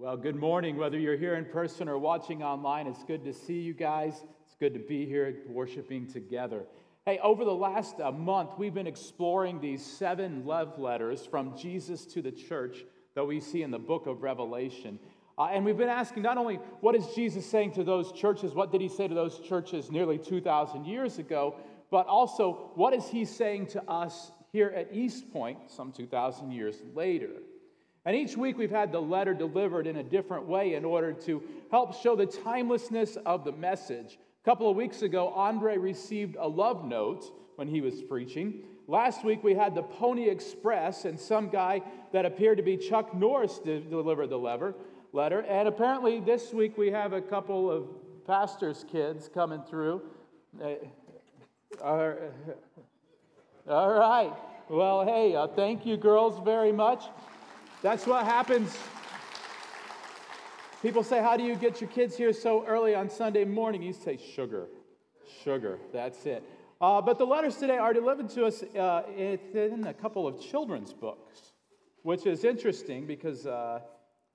Well, good morning. Whether you're here in person or watching online, it's good to see you guys. It's good to be here worshiping together. Hey, over the last uh, month, we've been exploring these seven love letters from Jesus to the church that we see in the book of Revelation. Uh, and we've been asking not only what is Jesus saying to those churches, what did he say to those churches nearly 2,000 years ago, but also what is he saying to us here at East Point some 2,000 years later. And each week we've had the letter delivered in a different way in order to help show the timelessness of the message. A couple of weeks ago, Andre received a love note when he was preaching. Last week we had the Pony Express and some guy that appeared to be Chuck Norris to deliver the lever, letter. And apparently this week we have a couple of pastors' kids coming through. Uh, all right. Well, hey, uh, thank you, girls, very much. That's what happens. People say, How do you get your kids here so early on Sunday morning? You say, Sugar. Sugar. That's it. Uh, but the letters today are delivered to us uh, in a couple of children's books, which is interesting because uh,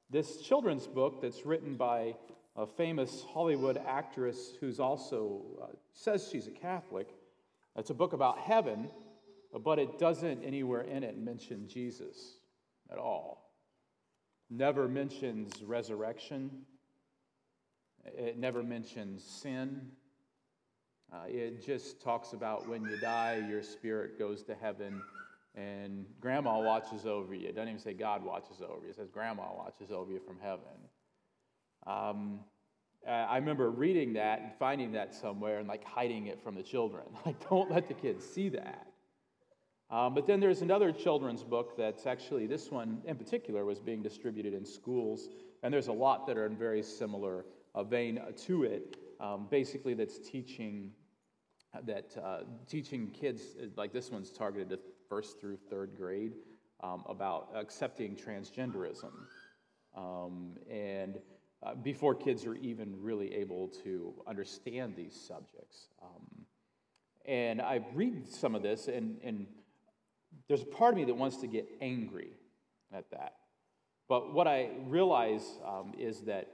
this children's book that's written by a famous Hollywood actress who's also uh, says she's a Catholic, it's a book about heaven, but it doesn't anywhere in it mention Jesus at all. Never mentions resurrection. It never mentions sin. Uh, it just talks about when you die, your spirit goes to heaven and grandma watches over you. It doesn't even say God watches over you, it says grandma watches over you from heaven. Um, I remember reading that and finding that somewhere and like hiding it from the children. Like, don't let the kids see that. Um, but then there's another children's book that's actually, this one in particular was being distributed in schools, and there's a lot that are in very similar uh, vein to it. Um, basically, that's teaching that uh, teaching kids like this one's targeted to first through third grade um, about accepting transgenderism um, and uh, before kids are even really able to understand these subjects. Um, and I read some of this, and, and there's a part of me that wants to get angry at that. But what I realize um, is that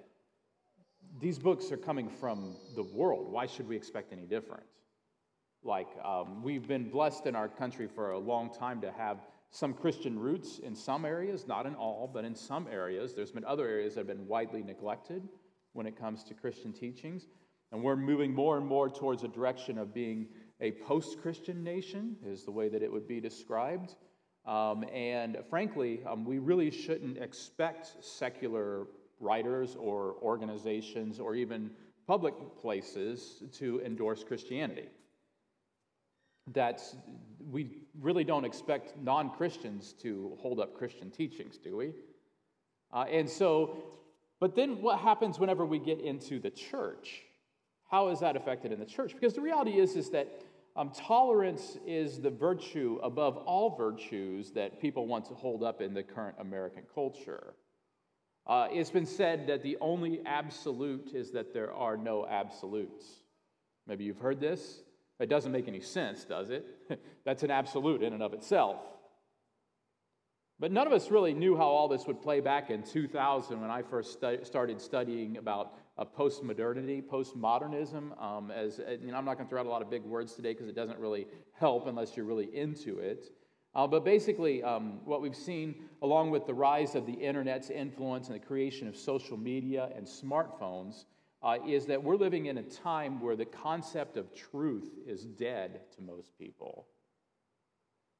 these books are coming from the world. Why should we expect any different? Like, um, we've been blessed in our country for a long time to have some Christian roots in some areas, not in all, but in some areas. There's been other areas that have been widely neglected when it comes to Christian teachings. And we're moving more and more towards a direction of being a post Christian nation, is the way that it would be described. Um, and frankly, um, we really shouldn't expect secular writers or organizations or even public places to endorse Christianity. That's, we really don't expect non Christians to hold up Christian teachings, do we? Uh, and so, but then what happens whenever we get into the church? How is that affected in the church? Because the reality is, is that um, tolerance is the virtue above all virtues that people want to hold up in the current American culture. Uh, it's been said that the only absolute is that there are no absolutes. Maybe you've heard this. It doesn't make any sense, does it? That's an absolute in and of itself. But none of us really knew how all this would play back in 2000 when I first stu- started studying about uh, post-modernity, post-modernism. Um, as you know, I'm not going to throw out a lot of big words today because it doesn't really help unless you're really into it. Uh, but basically, um, what we've seen, along with the rise of the internet's influence and the creation of social media and smartphones, uh, is that we're living in a time where the concept of truth is dead to most people.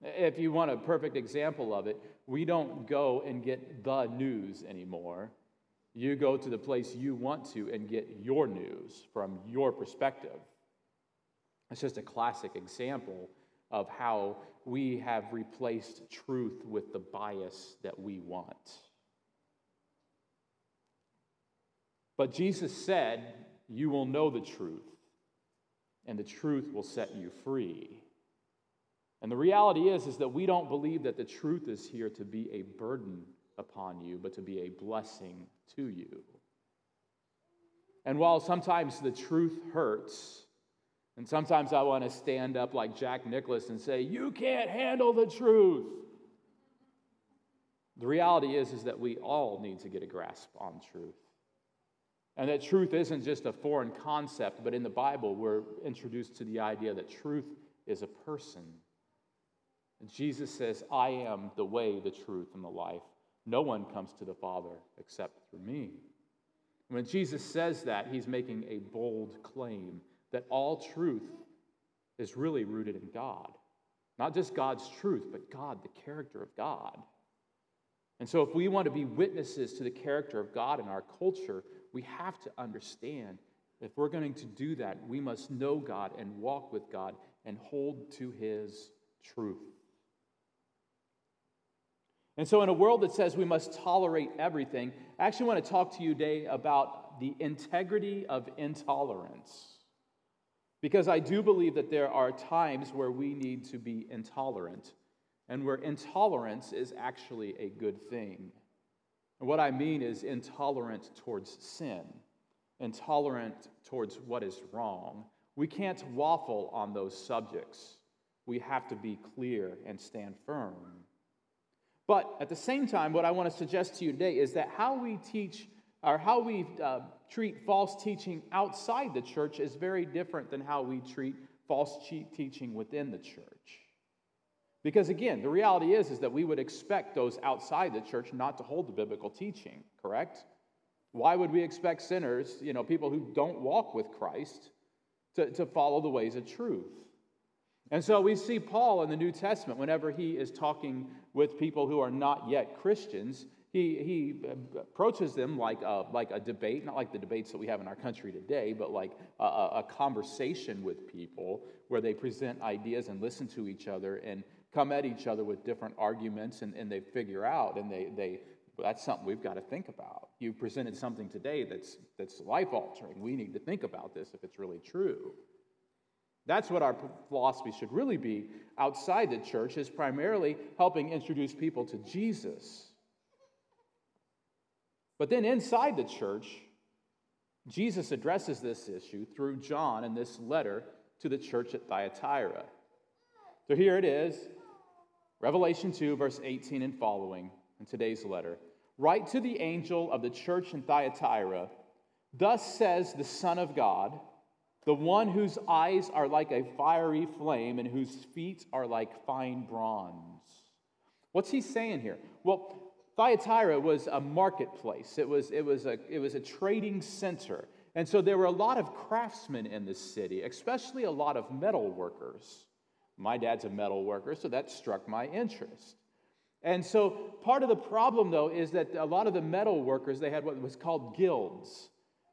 If you want a perfect example of it, we don't go and get the news anymore. You go to the place you want to and get your news from your perspective. It's just a classic example of how we have replaced truth with the bias that we want. But Jesus said, You will know the truth, and the truth will set you free. And the reality is, is that we don't believe that the truth is here to be a burden upon you, but to be a blessing to you. And while sometimes the truth hurts, and sometimes I want to stand up like Jack Nicholson and say, You can't handle the truth. The reality is, is that we all need to get a grasp on truth. And that truth isn't just a foreign concept, but in the Bible, we're introduced to the idea that truth is a person. And Jesus says, I am the way, the truth, and the life. No one comes to the Father except through me. When Jesus says that, he's making a bold claim that all truth is really rooted in God. Not just God's truth, but God, the character of God. And so, if we want to be witnesses to the character of God in our culture, we have to understand if we're going to do that, we must know God and walk with God and hold to his truth. And so, in a world that says we must tolerate everything, I actually want to talk to you today about the integrity of intolerance. Because I do believe that there are times where we need to be intolerant, and where intolerance is actually a good thing. And what I mean is intolerant towards sin, intolerant towards what is wrong. We can't waffle on those subjects. We have to be clear and stand firm. But at the same time, what I want to suggest to you today is that how we teach or how we uh, treat false teaching outside the church is very different than how we treat false teaching within the church. Because again, the reality is, is that we would expect those outside the church not to hold the biblical teaching, correct? Why would we expect sinners, you know, people who don't walk with Christ, to, to follow the ways of truth? And so we see Paul in the New Testament, whenever he is talking with people who are not yet Christians, he, he uh, approaches them like a, like a debate, not like the debates that we have in our country today, but like a, a conversation with people where they present ideas and listen to each other and come at each other with different arguments and, and they figure out and they, they that's something we've got to think about. You presented something today that's, that's life altering. We need to think about this if it's really true. That's what our philosophy should really be outside the church, is primarily helping introduce people to Jesus. But then inside the church, Jesus addresses this issue through John in this letter to the church at Thyatira. So here it is Revelation 2, verse 18 and following in today's letter. Write to the angel of the church in Thyatira Thus says the Son of God, the one whose eyes are like a fiery flame and whose feet are like fine bronze. What's he saying here? Well, Thyatira was a marketplace, it was, it was, a, it was a trading center. And so there were a lot of craftsmen in this city, especially a lot of metal workers. My dad's a metal worker, so that struck my interest. And so part of the problem, though, is that a lot of the metal workers, they had what was called guilds.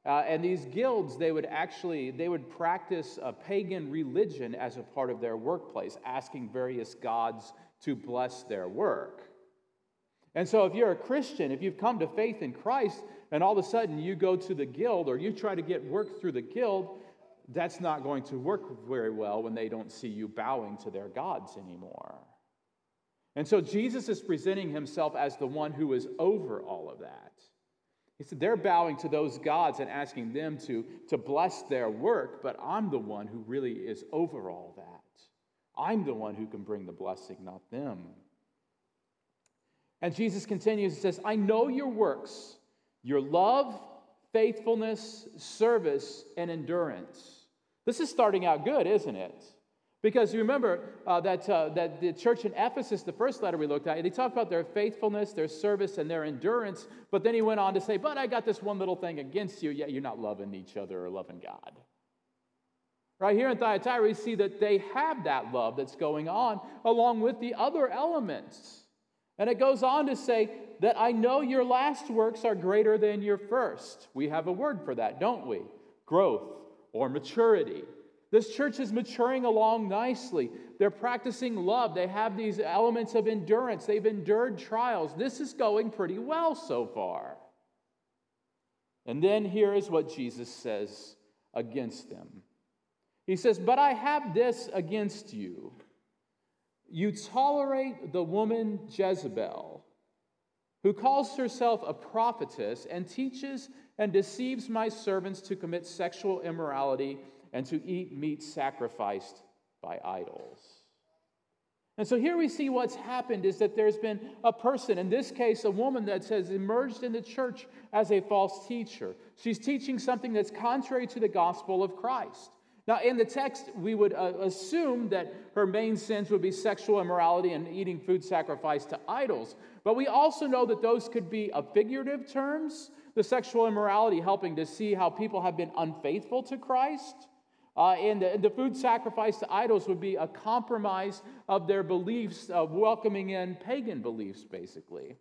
Uh, and these guilds, they would actually, they would practice a pagan religion as a part of their workplace, asking various gods to bless their work. And so if you're a Christian, if you've come to faith in Christ, and all of a sudden you go to the guild or you try to get work through the guild, that's not going to work very well when they don't see you bowing to their gods anymore. And so Jesus is presenting himself as the one who is over all of that. He said, They're bowing to those gods and asking them to, to bless their work, but I'm the one who really is over all that. I'm the one who can bring the blessing, not them. And Jesus continues and says, I know your works, your love, faithfulness, service, and endurance this is starting out good, isn't it? Because you remember uh, that, uh, that the church in Ephesus, the first letter we looked at, they talked about their faithfulness, their service, and their endurance. But then he went on to say, But I got this one little thing against you. Yeah, you're not loving each other or loving God. Right here in Thyatira, we see that they have that love that's going on along with the other elements. And it goes on to say that I know your last works are greater than your first. We have a word for that, don't we? Growth or maturity. This church is maturing along nicely. They're practicing love. They have these elements of endurance. They've endured trials. This is going pretty well so far. And then here is what Jesus says against them He says, But I have this against you. You tolerate the woman Jezebel, who calls herself a prophetess and teaches and deceives my servants to commit sexual immorality and to eat meat sacrificed by idols. And so here we see what's happened is that there's been a person, in this case, a woman that has emerged in the church as a false teacher. She's teaching something that's contrary to the gospel of Christ. Now, in the text, we would uh, assume that her main sins would be sexual immorality and eating food sacrificed to idols. But we also know that those could be a figurative terms, the sexual immorality helping to see how people have been unfaithful to Christ uh, and the, the, food sacrifice to idols would be a compromise of their beliefs, of welcoming in pagan beliefs, basically.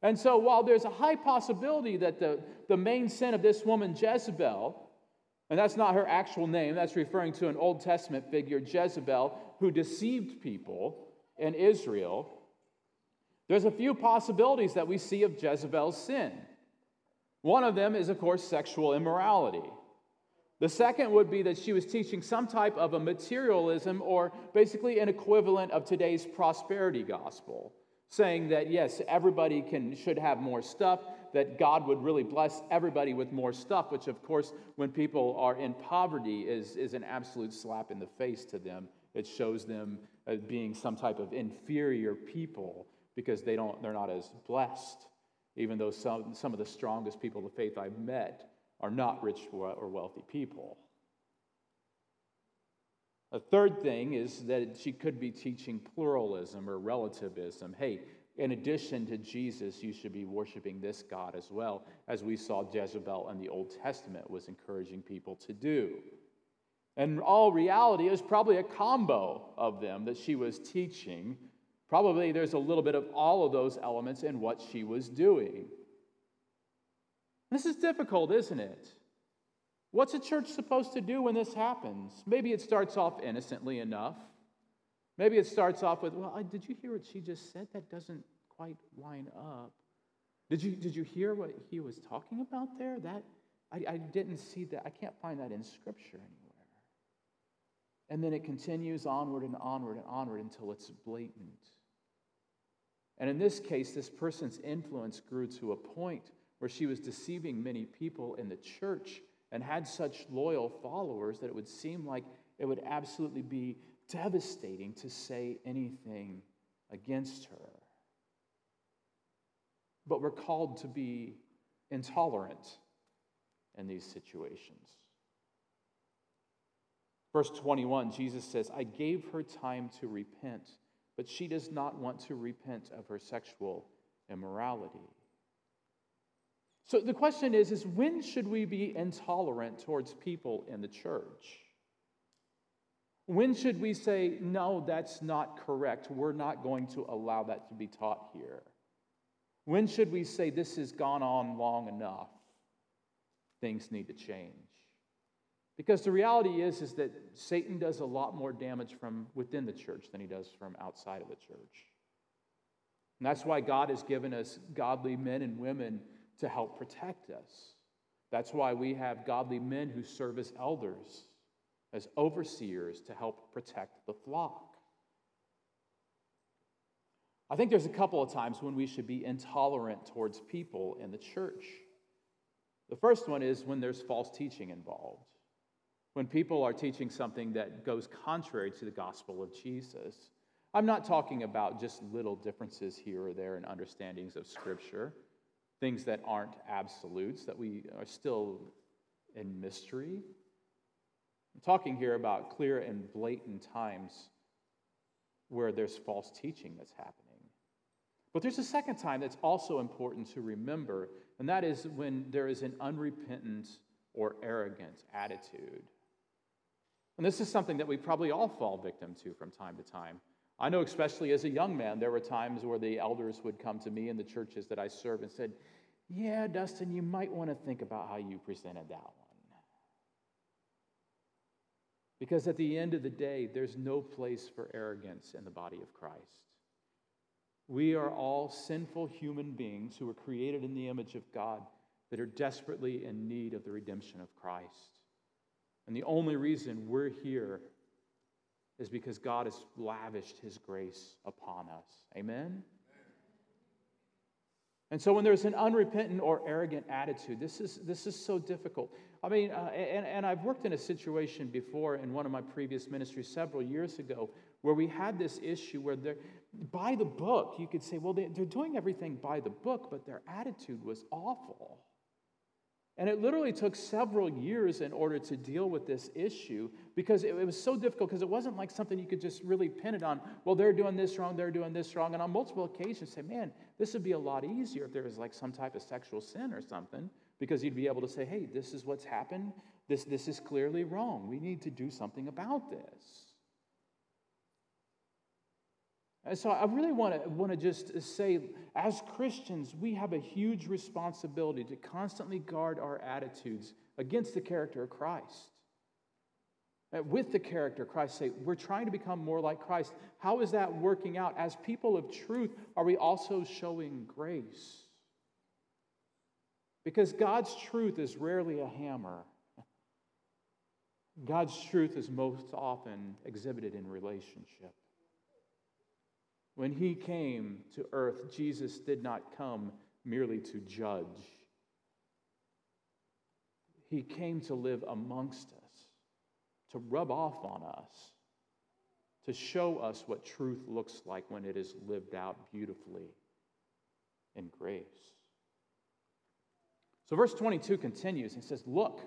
And so, while there's a high possibility that the, the main sin of this woman, Jezebel, and that's not her actual name, that's referring to an Old Testament figure, Jezebel, who deceived people in Israel, there's a few possibilities that we see of Jezebel's sin. One of them is, of course, sexual immorality. The second would be that she was teaching some type of a materialism or basically an equivalent of today's prosperity gospel, saying that yes, everybody can should have more stuff, that God would really bless everybody with more stuff, which of course when people are in poverty is, is an absolute slap in the face to them. It shows them as being some type of inferior people because they don't they're not as blessed, even though some, some of the strongest people of faith I've met are not rich or wealthy people. A third thing is that she could be teaching pluralism or relativism. Hey, in addition to Jesus, you should be worshiping this God as well, as we saw Jezebel in the Old Testament was encouraging people to do. And all reality is probably a combo of them that she was teaching. Probably there's a little bit of all of those elements in what she was doing. This is difficult, isn't it? What's a church supposed to do when this happens? Maybe it starts off innocently enough. Maybe it starts off with, well, did you hear what she just said? That doesn't quite line up. Did you, did you hear what he was talking about there? That I, I didn't see that. I can't find that in Scripture anywhere. And then it continues onward and onward and onward until it's blatant. And in this case, this person's influence grew to a point where she was deceiving many people in the church and had such loyal followers that it would seem like it would absolutely be devastating to say anything against her. But we're called to be intolerant in these situations. Verse 21, Jesus says, I gave her time to repent, but she does not want to repent of her sexual immorality. So the question is, is when should we be intolerant towards people in the church? When should we say, no, that's not correct? We're not going to allow that to be taught here. When should we say, this has gone on long enough? Things need to change. Because the reality is, is that Satan does a lot more damage from within the church than he does from outside of the church. And that's why God has given us godly men and women to help protect us. That's why we have godly men who serve as elders, as overseers to help protect the flock. I think there's a couple of times when we should be intolerant towards people in the church. The first one is when there's false teaching involved. When people are teaching something that goes contrary to the gospel of Jesus. I'm not talking about just little differences here or there in understandings of Scripture things that aren't absolutes, that we are still in mystery. I'm talking here about clear and blatant times where there's false teaching that's happening. But there's a second time that's also important to remember, and that is when there is an unrepentant or arrogant attitude. And this is something that we probably all fall victim to from time to time. I know, especially as a young man, there were times where the elders would come to me in the churches that I serve and said, Yeah, Dustin, you might want to think about how you presented that one. Because at the end of the day, there's no place for arrogance in the body of Christ. We are all sinful human beings who were created in the image of God that are desperately in need of the redemption of Christ. And the only reason we're here is because God has lavished his grace upon us. Amen? And so when there's an unrepentant or arrogant attitude, this is, this is so difficult. I mean, uh, and, and I've worked in a situation before in one of my previous ministries several years ago where we had this issue where they're by the book, you could say, well, they're doing everything by the book, but their attitude was awful. And it literally took several years in order to deal with this issue because it, was so difficult because it wasn't like something you could just really pin it on. Well, they're doing this wrong, they're doing this wrong. And on multiple occasions, say, man, this would be a lot easier if there was like some type of sexual sin or something because you'd be able to say, hey, this is what's happened. This, this is clearly wrong. We need to do something about this. So I really want to, want to just say, as Christians, we have a huge responsibility to constantly guard our attitudes against the character of Christ. With the character of Christ, say, we're trying to become more like Christ. How is that working out? As people of truth, are we also showing grace? Because God's truth is rarely a hammer. God's truth is most often exhibited in relationship. When he came to earth, Jesus did not come merely to judge, he came to live amongst us, to rub off on us, to show us what truth looks like when it is lived out beautifully in grace. So, verse 22 continues. He says, Look,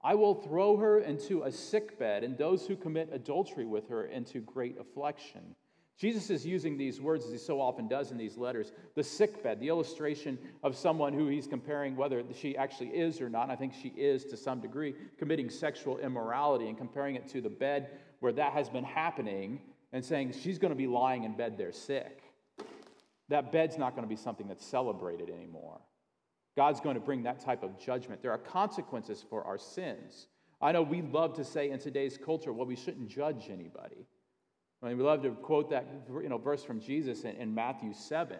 I will throw her into a sick bed, and those who commit adultery with her into great affliction. Jesus is using these words, as he so often does in these letters, the sick bed, the illustration of someone who he's comparing whether she actually is or not. I think she is to some degree, committing sexual immorality and comparing it to the bed where that has been happening and saying she's going to be lying in bed there sick. That bed's not going to be something that's celebrated anymore. God's going to bring that type of judgment. There are consequences for our sins. I know we love to say in today's culture, well, we shouldn't judge anybody. I mean, we love to quote that you know, verse from Jesus in, in Matthew 7,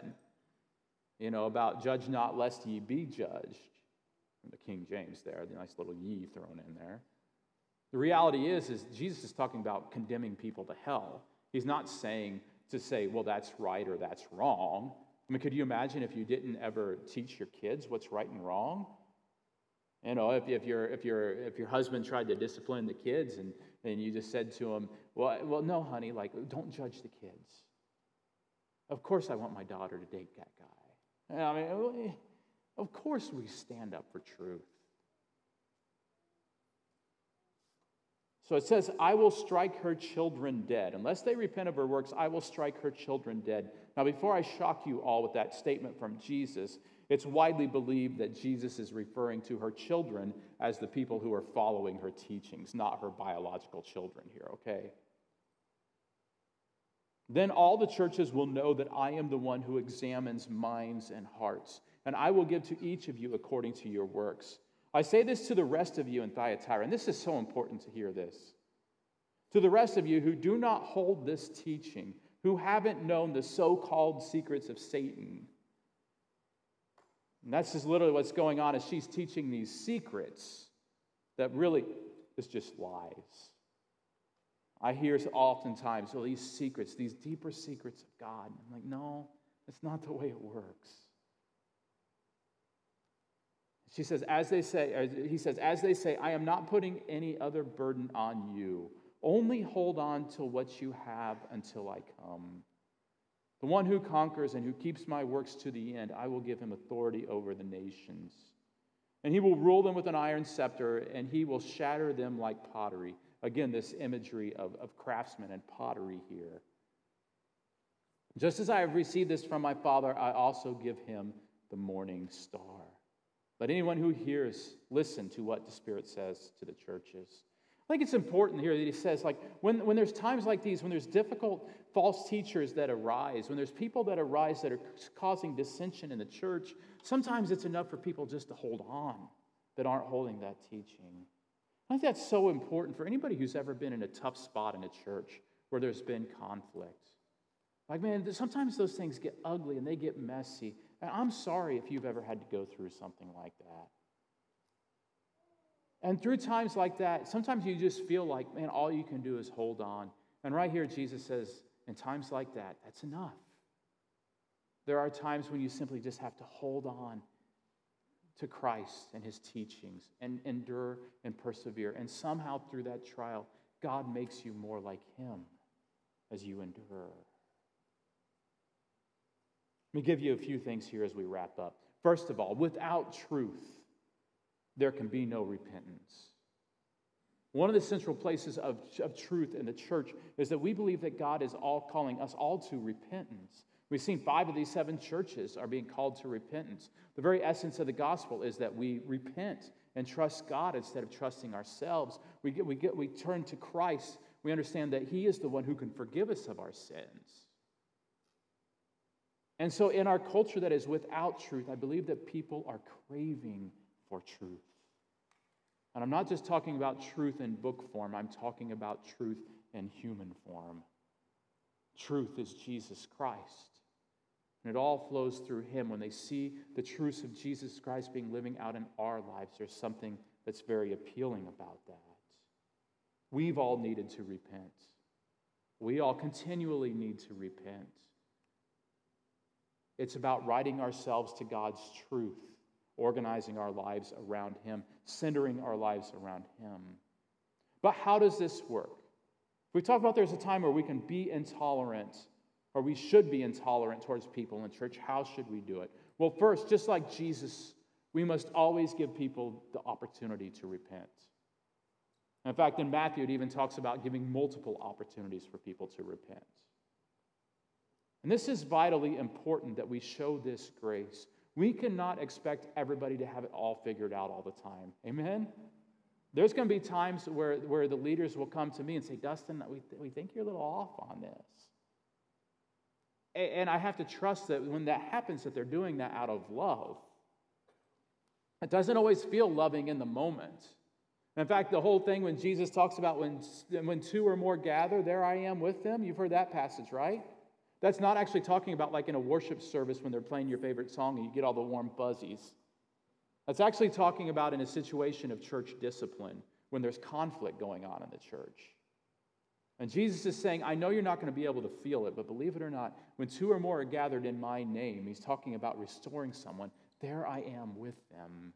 you know, about judge not lest ye be judged. From the King James there, the nice little ye thrown in there. The reality is, is Jesus is talking about condemning people to hell. He's not saying to say, well, that's right or that's wrong. I mean, could you imagine if you didn't ever teach your kids what's right and wrong? You know, if, if, your, if, your, if your husband tried to discipline the kids and, and you just said to him, well, well, no, honey, like, don't judge the kids. Of course, I want my daughter to date that guy. I mean, eh, of course, we stand up for truth. So it says, I will strike her children dead. Unless they repent of her works, I will strike her children dead. Now, before I shock you all with that statement from Jesus, it's widely believed that Jesus is referring to her children as the people who are following her teachings, not her biological children here, okay? Then all the churches will know that I am the one who examines minds and hearts, and I will give to each of you according to your works. I say this to the rest of you in Thyatira, and this is so important to hear this. To the rest of you who do not hold this teaching, who haven't known the so called secrets of Satan. And that's just literally what's going on as she's teaching these secrets that really is just lies. I hear oftentimes, well, these secrets, these deeper secrets of God. I'm like, no, that's not the way it works. She says, as they say, he says, as they say, I am not putting any other burden on you. Only hold on to what you have until I come. The one who conquers and who keeps my works to the end, I will give him authority over the nations. And he will rule them with an iron scepter, and he will shatter them like pottery. Again, this imagery of, of craftsmen and pottery here. Just as I have received this from my Father, I also give him the morning star. Let anyone who hears listen to what the Spirit says to the churches. I think it's important here that he says, like, when, when there's times like these, when there's difficult false teachers that arise, when there's people that arise that are causing dissension in the church, sometimes it's enough for people just to hold on that aren't holding that teaching. I think that's so important for anybody who's ever been in a tough spot in a church where there's been conflict. Like, man, sometimes those things get ugly and they get messy. And I'm sorry if you've ever had to go through something like that. And through times like that, sometimes you just feel like, man, all you can do is hold on. And right here, Jesus says, in times like that, that's enough. There are times when you simply just have to hold on to Christ and his teachings and endure and persevere. And somehow through that trial, God makes you more like him. as you endure. Let me give you a few things here as we wrap up. First of all, without truth, there can be no repentance. One of the central places of, of truth in the church is that we believe that God is all calling us all to repentance. We've seen five of these seven churches are being called to repentance. The very essence of the gospel is that we repent and trust God instead of trusting ourselves. We, get, we, get, we turn to Christ. We understand that He is the one who can forgive us of our sins. And so, in our culture that is without truth, I believe that people are craving for truth. And I'm not just talking about truth in book form, I'm talking about truth in human form. Truth is Jesus Christ. And it all flows through him. When they see the truths of Jesus Christ being living out in our lives, there's something that's very appealing about that. We've all needed to repent. We all continually need to repent. It's about righting ourselves to God's truth, organizing our lives around Him, centering our lives around Him. But how does this work? We talk about there's a time where we can be intolerant, or we should be intolerant towards people in church. How should we do it? Well, first, just like Jesus, we must always give people the opportunity to repent. In fact, in Matthew, it even talks about giving multiple opportunities for people to repent. And this is vitally important that we show this grace. We cannot expect everybody to have it all figured out all the time. Amen? There's going to be times where, where the leaders will come to me and say, Dustin, we, we think you're a little off on this. And I have to trust that when that happens, that they're doing that out of love. It doesn't always feel loving in the moment. In fact, the whole thing when Jesus talks about when, when two or more gather, there I am with them, you've heard that passage, right? That's not actually talking about like in a worship service when they're playing your favorite song and you get all the warm fuzzies. That's actually talking about in a situation of church discipline when there's conflict going on in the church. And Jesus is saying, I know you're not going to be able to feel it, but believe it or not, when two or more are gathered in my name, he's talking about restoring someone. There I am with them.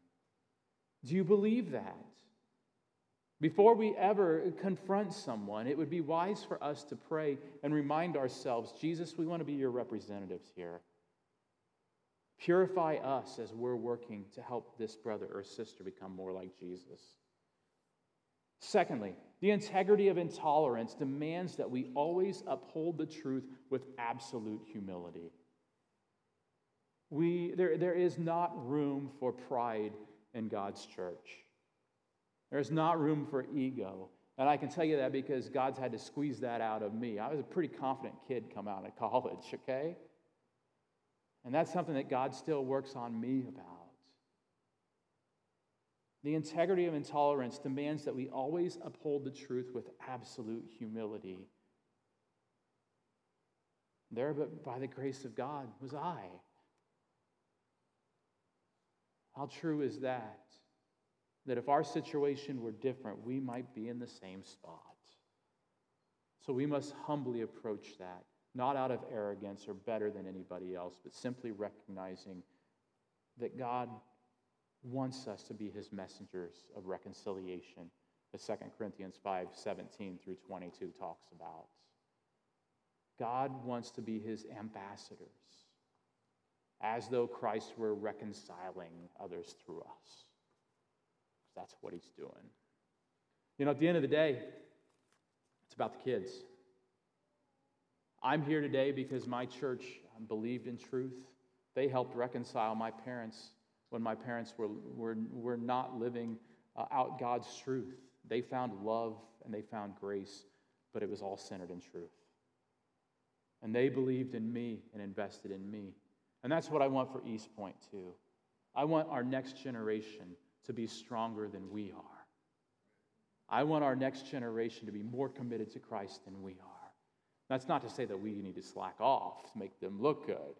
Do you believe that? Before we ever confront someone, it would be wise for us to pray and remind ourselves Jesus, we want to be your representatives here. Purify us as we're working to help this brother or sister become more like Jesus. Secondly, the integrity of intolerance demands that we always uphold the truth with absolute humility. We, there, there is not room for pride in God's church. There's not room for ego. And I can tell you that because God's had to squeeze that out of me. I was a pretty confident kid come out of college, okay? And that's something that God still works on me about. The integrity of intolerance demands that we always uphold the truth with absolute humility. There, but by the grace of God, was I. How true is that? That if our situation were different, we might be in the same spot. So we must humbly approach that, not out of arrogance or better than anybody else, but simply recognizing that God wants us to be his messengers of reconciliation, as 2 Corinthians 5 17 through 22 talks about. God wants to be his ambassadors, as though Christ were reconciling others through us. That's what he's doing. You know, at the end of the day, it's about the kids. I'm here today because my church believed in truth. They helped reconcile my parents when my parents were, were, were not living uh, out God's truth. They found love and they found grace, but it was all centered in truth. And they believed in me and invested in me. And that's what I want for East Point, too. I want our next generation to be stronger than we are. I want our next generation to be more committed to Christ than we are. That's not to say that we need to slack off to make them look good.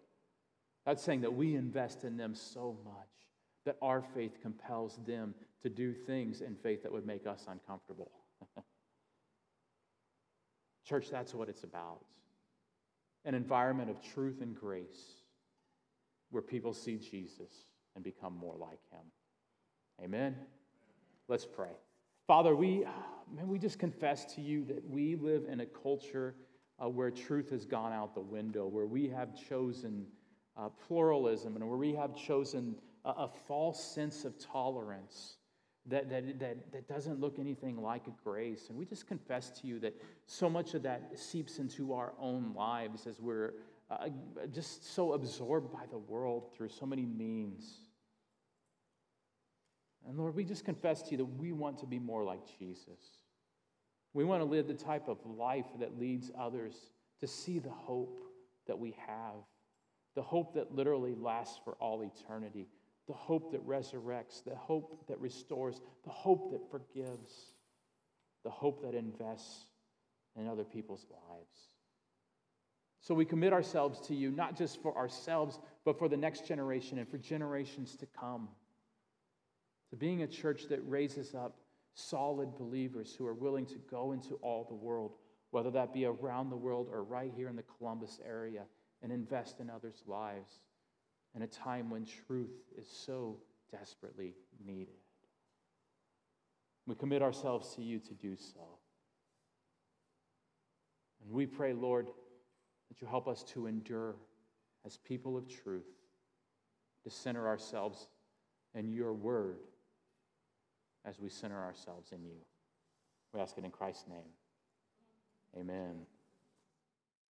That's saying that we invest in them so much that our faith compels them to do things in faith that would make us uncomfortable. Church, that's what it's about an environment of truth and grace where people see Jesus and become more like him. Amen. Let's pray. Father, we, man, we just confess to you that we live in a culture uh, where truth has gone out the window, where we have chosen uh, pluralism and where we have chosen a, a false sense of tolerance that, that, that, that doesn't look anything like a grace. And we just confess to you that so much of that seeps into our own lives as we're uh, just so absorbed by the world through so many means. And Lord, we just confess to you that we want to be more like Jesus. We want to live the type of life that leads others to see the hope that we have, the hope that literally lasts for all eternity, the hope that resurrects, the hope that restores, the hope that forgives, the hope that invests in other people's lives. So we commit ourselves to you, not just for ourselves, but for the next generation and for generations to come. To being a church that raises up solid believers who are willing to go into all the world, whether that be around the world or right here in the Columbus area, and invest in others' lives in a time when truth is so desperately needed. We commit ourselves to you to do so. And we pray, Lord, that you help us to endure as people of truth, to center ourselves in your word as we center ourselves in you. We ask it in Christ's name. Amen.